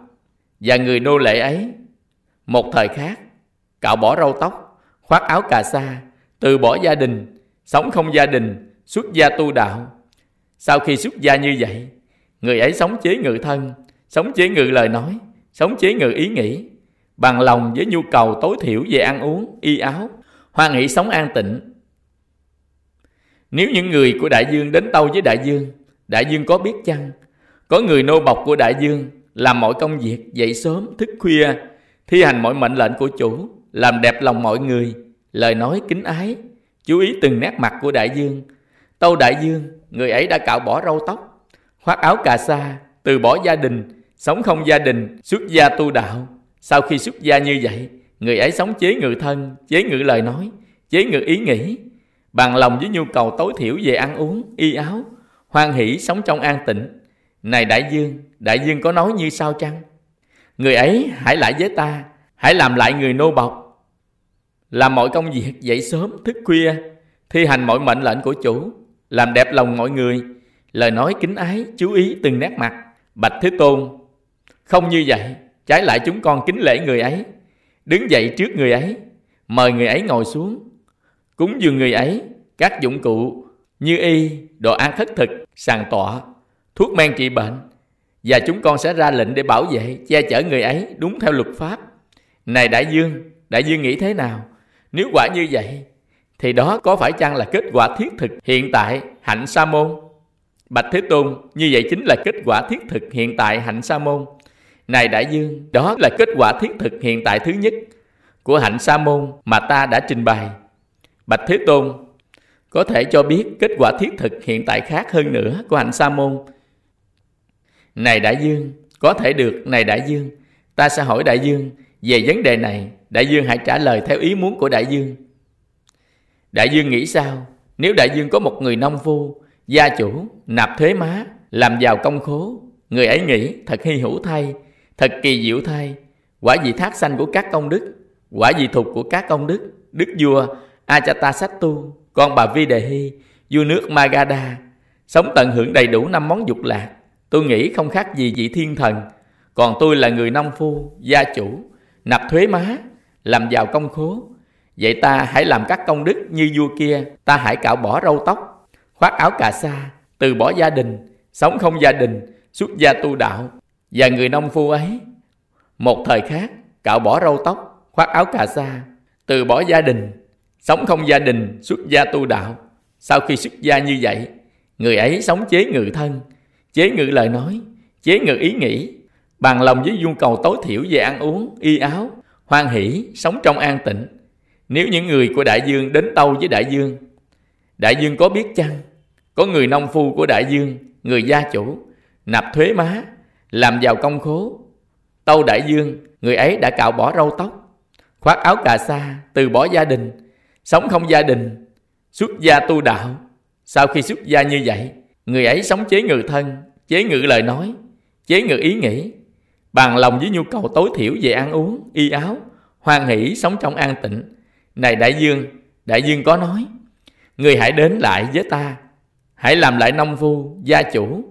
Và người nô lệ ấy, một thời khác, cạo bỏ râu tóc, khoác áo cà sa, từ bỏ gia đình, sống không gia đình, xuất gia tu đạo. Sau khi xuất gia như vậy, người ấy sống chế ngự thân, sống chế ngự lời nói, sống chế ngự ý nghĩ, bằng lòng với nhu cầu tối thiểu về ăn uống, y áo, hoan hỷ sống an tịnh. Nếu những người của đại dương đến tâu với đại dương, đại dương có biết chăng? Có người nô bọc của đại dương làm mọi công việc dậy sớm, thức khuya, thi hành mọi mệnh lệnh của chủ, làm đẹp lòng mọi người, lời nói kính ái, chú ý từng nét mặt của đại dương. Tâu đại dương, người ấy đã cạo bỏ râu tóc, khoác áo cà sa, từ bỏ gia đình, sống không gia đình, xuất gia tu đạo, sau khi xuất gia như vậy, người ấy sống chế ngự thân, chế ngự lời nói, chế ngự ý nghĩ, bằng lòng với nhu cầu tối thiểu về ăn uống, y áo, hoan hỷ sống trong an tịnh. Này đại dương, đại dương có nói như sao chăng? Người ấy hãy lại với ta, hãy làm lại người nô bọc. Làm mọi công việc dậy sớm, thức khuya, thi hành mọi mệnh lệnh của chủ, làm đẹp lòng mọi người, lời nói kính ái, chú ý từng nét mặt, bạch Thế Tôn. Không như vậy, Trái lại chúng con kính lễ người ấy, đứng dậy trước người ấy, mời người ấy ngồi xuống, cúng dường người ấy các dụng cụ như y, đồ ăn khất thực, sàn tọa, thuốc men trị bệnh, và chúng con sẽ ra lệnh để bảo vệ, che chở người ấy đúng theo luật pháp. Này Đại Dương, Đại Dương nghĩ thế nào? Nếu quả như vậy, thì đó có phải chăng là kết quả thiết thực hiện tại hạnh sa môn? Bạch Thế Tôn, như vậy chính là kết quả thiết thực hiện tại hạnh sa môn. Này đại dương, đó là kết quả thiết thực hiện tại thứ nhất của hạnh sa môn mà ta đã trình bày. Bạch Thế Tôn, có thể cho biết kết quả thiết thực hiện tại khác hơn nữa của hạnh sa môn. Này đại dương, có thể được, này đại dương, ta sẽ hỏi đại dương về vấn đề này, đại dương hãy trả lời theo ý muốn của đại dương. Đại dương nghĩ sao? Nếu đại dương có một người nông phu, gia chủ, nạp thuế má, làm giàu công khố, người ấy nghĩ thật hy hữu thay, Thật kỳ diệu thay, quả vị thác sanh của các công đức, quả vị thục của các công đức, đức vua Ajatasattu, con bà Vi Đề Hy, vua nước Magadha, sống tận hưởng đầy đủ năm món dục lạc. Tôi nghĩ không khác gì vị thiên thần. Còn tôi là người nông phu, gia chủ, nạp thuế má, làm giàu công khố. Vậy ta hãy làm các công đức như vua kia, ta hãy cạo bỏ râu tóc, khoác áo cà sa, từ bỏ gia đình, sống không gia đình, xuất gia tu đạo. Và người nông phu ấy, một thời khác, cạo bỏ râu tóc, khoác áo cà sa, từ bỏ gia đình, sống không gia đình, xuất gia tu đạo. Sau khi xuất gia như vậy, người ấy sống chế ngự thân, chế ngự lời nói, chế ngự ý nghĩ, bằng lòng với nhu cầu tối thiểu về ăn uống, y áo, hoan hỷ, sống trong an tịnh. Nếu những người của đại dương đến tâu với đại dương, đại dương có biết chăng? Có người nông phu của đại dương, người gia chủ, nạp thuế má, làm giàu công khố. Tâu đại dương, người ấy đã cạo bỏ râu tóc, khoác áo cà sa, từ bỏ gia đình, sống không gia đình, xuất gia tu đạo. Sau khi xuất gia như vậy, người ấy sống chế ngự thân, chế ngự lời nói, chế ngự ý nghĩ, bằng lòng với nhu cầu tối thiểu về ăn uống, y áo, hoan hỷ sống trong an tịnh. Này đại dương, đại dương có nói, người hãy đến lại với ta, hãy làm lại nông phu, gia chủ,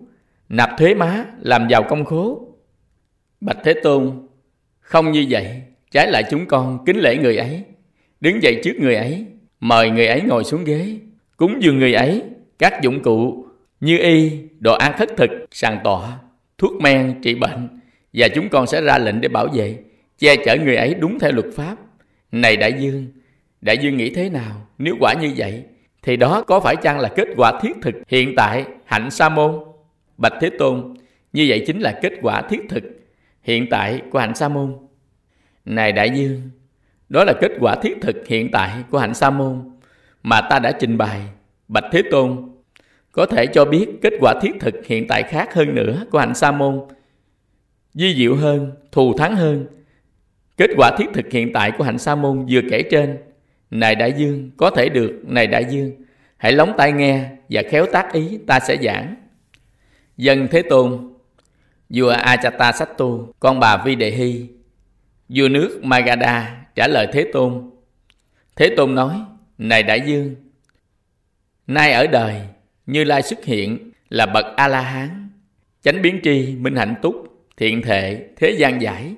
nạp thuế má, làm giàu công khố. Bạch Thế Tôn, không như vậy, trái lại chúng con kính lễ người ấy, đứng dậy trước người ấy, mời người ấy ngồi xuống ghế, cúng dường người ấy các dụng cụ như y, đồ ăn thất thực, sàn tọa, thuốc men trị bệnh và chúng con sẽ ra lệnh để bảo vệ, che chở người ấy đúng theo luật pháp. Này đại dương, đại dương nghĩ thế nào? Nếu quả như vậy, thì đó có phải chăng là kết quả thiết thực hiện tại hạnh sa môn? Bạch Thế Tôn, như vậy chính là kết quả thiết thực hiện tại của hạnh sa môn. Này đại dương, đó là kết quả thiết thực hiện tại của hạnh sa môn mà ta đã trình bày. Bạch Thế Tôn, có thể cho biết kết quả thiết thực hiện tại khác hơn nữa của hạnh sa môn di diệu hơn thù thắng hơn kết quả thiết thực hiện tại của hạnh sa môn vừa kể trên này đại dương có thể được này đại dương. Hãy lóng tai nghe và khéo tác ý ta sẽ giảng. Dân thế tôn vua achata sattu con bà vi đề hy vua nước magadha trả lời thế tôn. Thế tôn nói này đại dương nay ở đời như Lai xuất hiện là bậc A-la-hán, chánh biến tri, minh hạnh túc, thiện thệ, thế gian giải,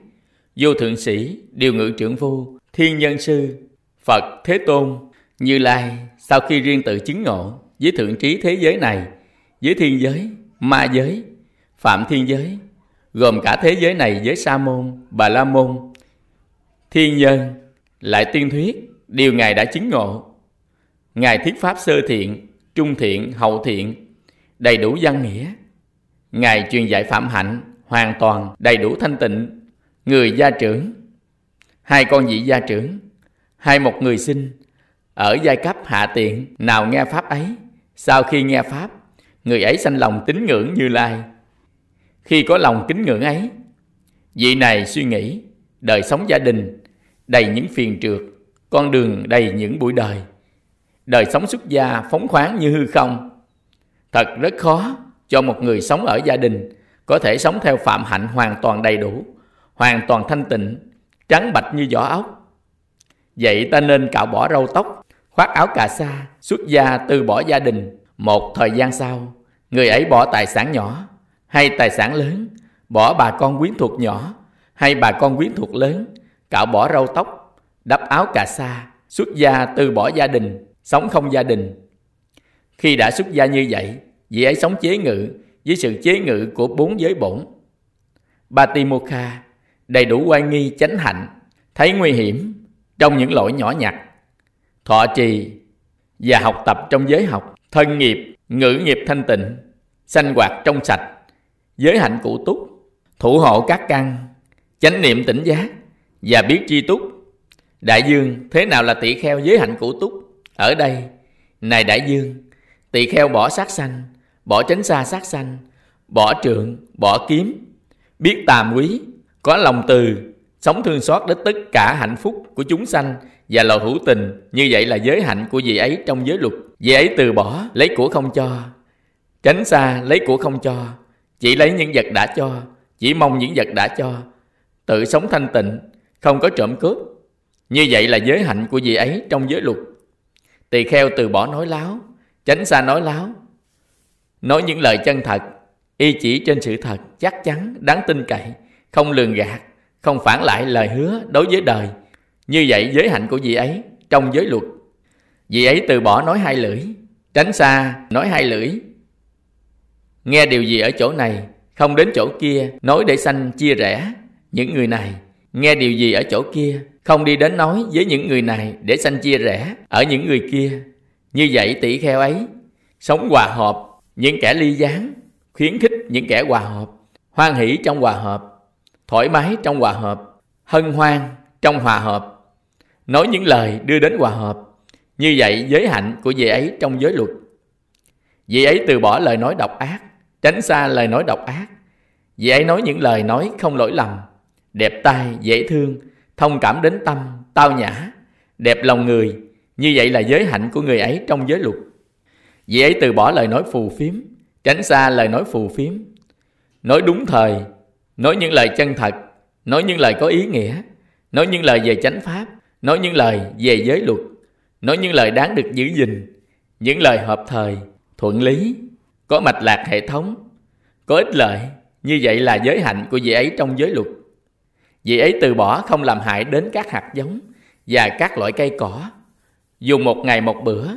vô thượng sĩ, điều ngự trưởng phu, thiên nhân sư, Phật, Thế Tôn, Như Lai sau khi riêng tự chứng ngộ với thượng trí thế giới này, với thiên giới, ma giới, phạm thiên giới, gồm cả thế giới này với sa môn, bà la môn, thiên nhân, lại tiên thuyết, điều Ngài đã chứng ngộ. Ngài thuyết pháp sơ thiện, trung thiện, hậu thiện, đầy đủ văn nghĩa. Ngài truyền dạy phạm hạnh, hoàn toàn, đầy đủ thanh tịnh, người gia trưởng, hai con vị gia trưởng, hay một người sinh, ở giai cấp hạ tiện, nào nghe Pháp ấy, sau khi nghe Pháp, người ấy sanh lòng tín ngưỡng như lai. Khi có lòng kính ngưỡng ấy, vị này suy nghĩ, đời sống gia đình, đầy những phiền trượt, con đường đầy những buổi đời đời sống xuất gia phóng khoáng như hư không. Thật rất khó cho một người sống ở gia đình có thể sống theo phạm hạnh hoàn toàn đầy đủ, hoàn toàn thanh tịnh, trắng bạch như vỏ ốc. Vậy ta nên cạo bỏ râu tóc, khoác áo cà sa, xuất gia từ bỏ gia đình. Một thời gian sau, người ấy bỏ tài sản nhỏ hay tài sản lớn, bỏ bà con quyến thuộc nhỏ hay bà con quyến thuộc lớn, cạo bỏ râu tóc, đắp áo cà sa, xuất gia từ bỏ gia đình, sống không gia đình. Khi đã xuất gia như vậy, vị ấy sống chế ngự với sự chế ngự của bốn giới bổn. Batimokha đầy đủ oai nghi chánh hạnh, thấy nguy hiểm trong những lỗi nhỏ nhặt, thọ trì và học tập trong giới học, thân nghiệp, ngữ nghiệp thanh tịnh, sanh hoạt trong sạch, giới hạnh cụ túc, thủ hộ các căn, chánh niệm tỉnh giác và biết chi túc. Đại dương thế nào là tỷ kheo giới hạnh cụ túc? Ở đây, này đại dương, tỳ kheo bỏ sát sanh, bỏ tránh xa sát sanh, bỏ trượng, bỏ kiếm, biết tàm quý, có lòng từ, sống thương xót đến tất cả hạnh phúc của chúng sanh và lòng hữu tình, như vậy là giới hạnh của vị ấy trong giới luật. Vị ấy từ bỏ, lấy của không cho, tránh xa, lấy của không cho, chỉ lấy những vật đã cho, chỉ mong những vật đã cho, tự sống thanh tịnh, không có trộm cướp. Như vậy là giới hạnh của vị ấy trong giới luật. Tỳ kheo từ bỏ nói láo, tránh xa nói láo. nói những lời chân thật, y chỉ trên sự thật, chắc chắn, đáng tin cậy, không lường gạt, không phản lại lời hứa đối với đời. Như vậy giới hạnh của vị ấy trong giới luật. Vị ấy từ bỏ nói hai lưỡi, tránh xa nói hai lưỡi. Nghe điều gì ở chỗ này, không đến chỗ kia, nói để sanh chia rẽ. Những người này, nghe điều gì ở chỗ kia, không đi đến nói với những người này để sanh chia rẽ ở những người kia. Như vậy tỷ kheo ấy, sống hòa hợp, những kẻ ly gián, khuyến khích những kẻ hòa hợp, hoan hỷ trong hòa hợp, thoải mái trong hòa hợp, hân hoan trong hòa hợp, nói những lời đưa đến hòa hợp. Như vậy giới hạnh của vị ấy trong giới luật. Vị ấy từ bỏ lời nói độc ác, tránh xa lời nói độc ác. Vị ấy nói những lời nói không lỗi lầm, đẹp tai, dễ thương, thông cảm đến tâm, tao nhã, đẹp lòng người. Như vậy là giới hạnh của người ấy trong giới luật. Vị ấy từ bỏ lời nói phù phiếm, tránh xa lời nói phù phiếm. Nói đúng thời, nói những lời chân thật, nói những lời có ý nghĩa, nói những lời về chánh pháp, nói những lời về giới luật, nói những lời đáng được giữ gìn, những lời hợp thời, thuận lý, có mạch lạc hệ thống, có ích lợi, như vậy là giới hạnh của vị ấy trong giới luật. Vị ấy từ bỏ không làm hại đến các hạt giống và các loại cây cỏ, dùng một ngày một bữa,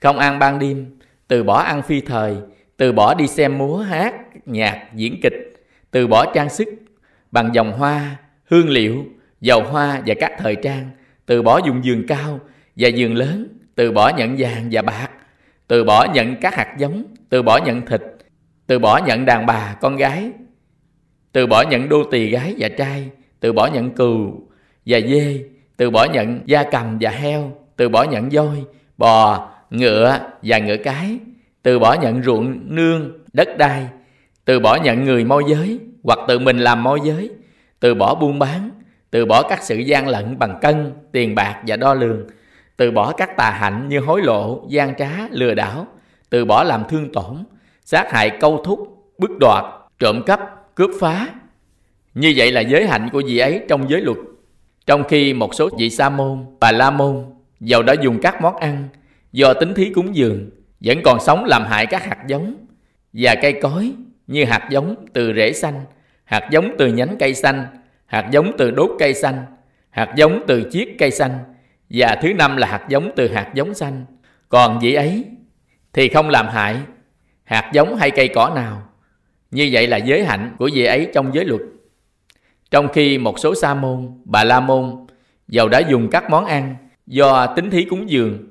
không ăn ban đêm, từ bỏ ăn phi thời, từ bỏ đi xem múa hát, nhạc, diễn kịch, từ bỏ trang sức bằng dòng hoa, hương liệu, dầu hoa và các thời trang, từ bỏ dùng giường cao và giường lớn, từ bỏ nhận vàng và bạc, từ bỏ nhận các hạt giống, từ bỏ nhận thịt, từ bỏ nhận đàn bà, con gái, từ bỏ nhận đô tỳ gái và trai, từ bỏ nhận cừu và dê, từ bỏ nhận da cầm và heo, từ bỏ nhận voi, bò, ngựa và ngựa cái, từ bỏ nhận ruộng nương, đất đai, từ bỏ nhận người môi giới hoặc tự mình làm môi giới, từ bỏ buôn bán, từ bỏ các sự gian lận bằng cân, tiền bạc và đo lường, từ bỏ các tà hạnh như hối lộ, gian trá, lừa đảo, từ bỏ làm thương tổn, sát hại câu thúc, bức đoạt, trộm cắp, cướp phá. Như vậy là giới hạnh của vị ấy trong giới luật. Trong khi một số vị sa môn, bà la môn, dầu đã dùng các món ăn do tính thí cúng dường, vẫn còn sống làm hại các hạt giống và cây cối như hạt giống từ rễ xanh, hạt giống từ nhánh cây xanh, hạt giống từ đốt cây xanh, hạt giống từ chiếc cây xanh và thứ năm là hạt giống từ hạt giống xanh. Còn vị ấy thì không làm hại hạt giống hay cây cỏ nào. Như vậy là giới hạnh của vị ấy trong giới luật. Trong khi một số sa môn, bà la môn dầu đã dùng các món ăn do tính thí cúng dường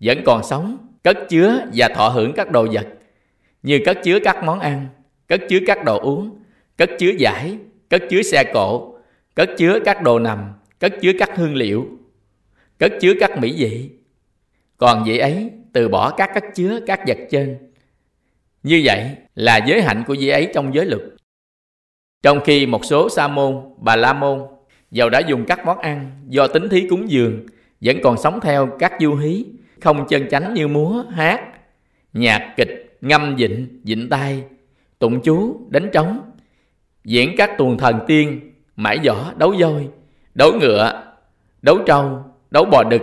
vẫn còn sống, cất chứa và thọ hưởng các đồ vật như cất chứa các món ăn, cất chứa các đồ uống, cất chứa giải, cất chứa xe cộ, cất chứa các đồ nằm, cất chứa các hương liệu, cất chứa các mỹ vị. Còn vị ấy từ bỏ các cất chứa các vật trên. Như vậy là giới hạnh của vị ấy trong giới luật. Trong khi một số sa môn, bà la môn dầu đã dùng các món ăn do tính thí cúng dường vẫn còn sống theo các du hí không chân chánh như múa, hát, nhạc kịch, ngâm dịnh, dịnh tay, tụng chú, đánh trống, diễn các tuồng thần tiên, mãi giỏ, đấu voi, đấu ngựa, đấu trâu, đấu bò đực,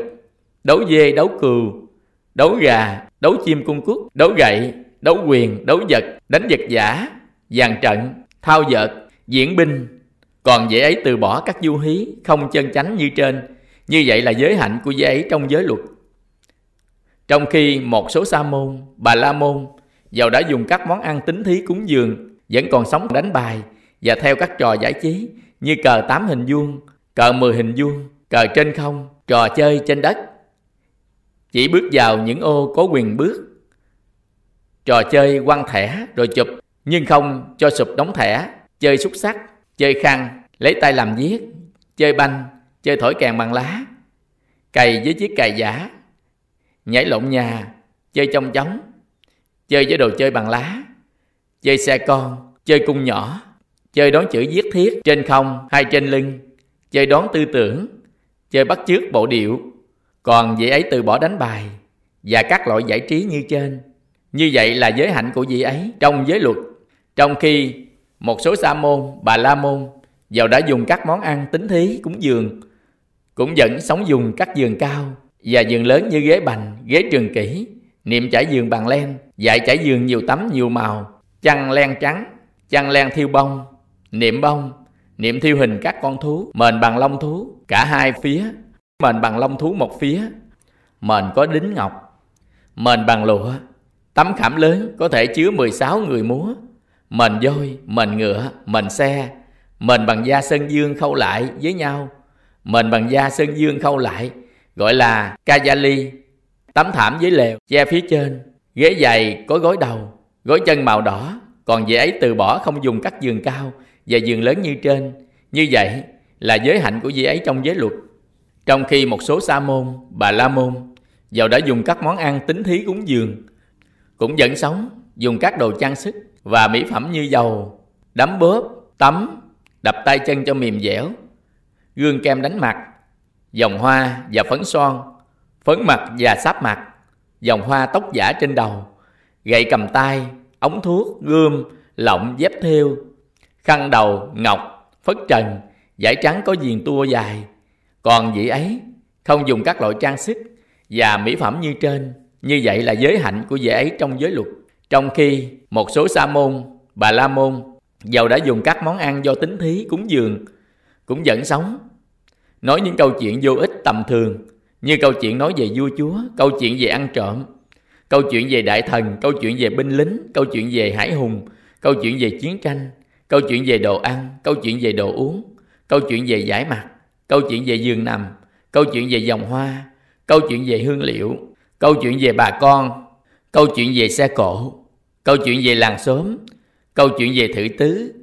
đấu dê, đấu cừu, đấu gà, đấu chim cung cúc, đấu gậy, đấu quyền, đấu vật, đánh vật giả, dàn trận, thao vợt, diễn binh. Còn dễ ấy từ bỏ các du hí không chân chánh như trên, như vậy là giới hạnh của dễ ấy trong giới luật. Trong khi một số sa môn, bà la môn, giàu đã dùng các món ăn tính thí cúng dường, vẫn còn sống đánh bài và theo các trò giải trí như cờ tám hình vuông, cờ mười hình vuông, cờ trên không, trò chơi trên đất. Chỉ bước vào những ô có quyền bước. Trò chơi quăng thẻ rồi chụp, nhưng không cho sụp đóng thẻ, chơi xúc sắc, chơi khăn, lấy tay làm viết, chơi banh, chơi thổi kèn bằng lá, cày với chiếc cày giả, nhảy lộn nhà, chơi trong chóng, chơi với đồ chơi bằng lá, chơi xe con, chơi cung nhỏ, chơi đón chữ viết thiết trên không hay trên lưng, chơi đón tư tưởng, chơi bắt chước bộ điệu. Còn vị ấy từ bỏ đánh bài và các loại giải trí như trên. Như vậy là giới hạnh của vị ấy trong giới luật. Trong khi một số sa môn, bà la môn giàu đã dùng các món ăn tính thí cúng dường cũng vẫn sống dùng các giường cao và giường lớn như ghế bành, ghế trường kỷ niệm trải giường bằng len, dạy trải giường nhiều tấm nhiều màu, chăn len trắng, chăn len thiêu bông, niệm bông, niệm thiêu hình các con thú, mền bằng lông thú, cả hai phía, mền bằng lông thú một phía, mền có đính ngọc, mền bằng lụa, tấm khảm lớn có thể chứa 16 người múa, mền voi, mền ngựa, mền xe, mền bằng da sơn dương khâu lại với nhau, mền bằng da sơn dương khâu lại, gọi là kajali, tấm thảm với lều, che phía trên, ghế dày có gối đầu, gối chân màu đỏ, còn dễ ấy từ bỏ không dùng các giường cao và giường lớn như trên. Như vậy là giới hạnh của dĩ ấy trong giới luật. Trong khi một số sa môn, bà la môn, giàu đã dùng các món ăn tính thí cúng dường, cũng vẫn sống dùng các đồ trang sức và mỹ phẩm như dầu, đấm bóp, tắm, đập tay chân cho mềm dẻo, gương kem đánh mặt, dòng hoa và phấn son, phấn mặt và sáp mặt, dòng hoa tóc giả trên đầu, gậy cầm tay, ống thuốc, gươm, lọng, dép thêu, khăn đầu, ngọc, phất trần, giải trắng có viền tua dài. Còn vị ấy không dùng các loại trang sức và mỹ phẩm như trên. Như vậy là giới hạnh của vị ấy trong giới luật. Trong khi một số sa môn, bà la môn giàu đã dùng các món ăn do tính thí cúng dường cũng vẫn sống nói những câu chuyện vô ích tầm thường như câu chuyện nói về vua chúa câu chuyện về ăn trộm câu chuyện về đại thần câu chuyện về binh lính câu chuyện về hải hùng câu chuyện về chiến tranh câu chuyện về đồ ăn câu chuyện về đồ uống câu chuyện về giải mặt câu chuyện về giường nằm câu chuyện về dòng hoa câu chuyện về hương liệu câu chuyện về bà con câu chuyện về xe cộ câu chuyện về làng xóm câu chuyện về thử tứ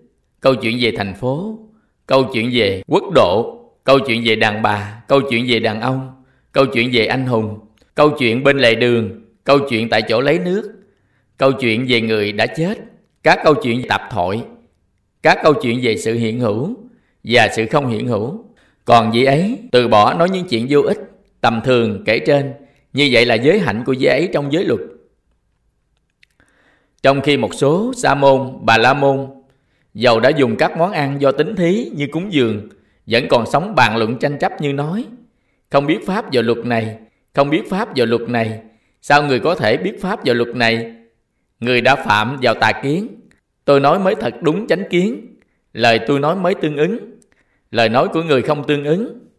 câu chuyện về thành phố câu chuyện về quốc độ câu chuyện về đàn bà câu chuyện về đàn ông câu chuyện về anh hùng, câu chuyện bên lề đường, câu chuyện tại chỗ lấy nước, câu chuyện về người đã chết, các câu chuyện tạp thoại các câu chuyện về sự hiện hữu và sự không hiện hữu. Còn gì ấy, từ bỏ nói những chuyện vô ích, tầm thường kể trên, như vậy là giới hạnh của giới ấy trong giới luật. Trong khi một số sa môn, bà la môn dầu đã dùng các món ăn do tính thí như cúng dường, vẫn còn sống bàn luận tranh chấp như nói không biết pháp vào luật này, không biết pháp vào luật này. Sao người có thể biết pháp vào luật này? Người đã phạm vào tà kiến. Tôi nói mới thật đúng chánh kiến. Lời tôi nói mới tương ứng. Lời nói của người không tương ứng.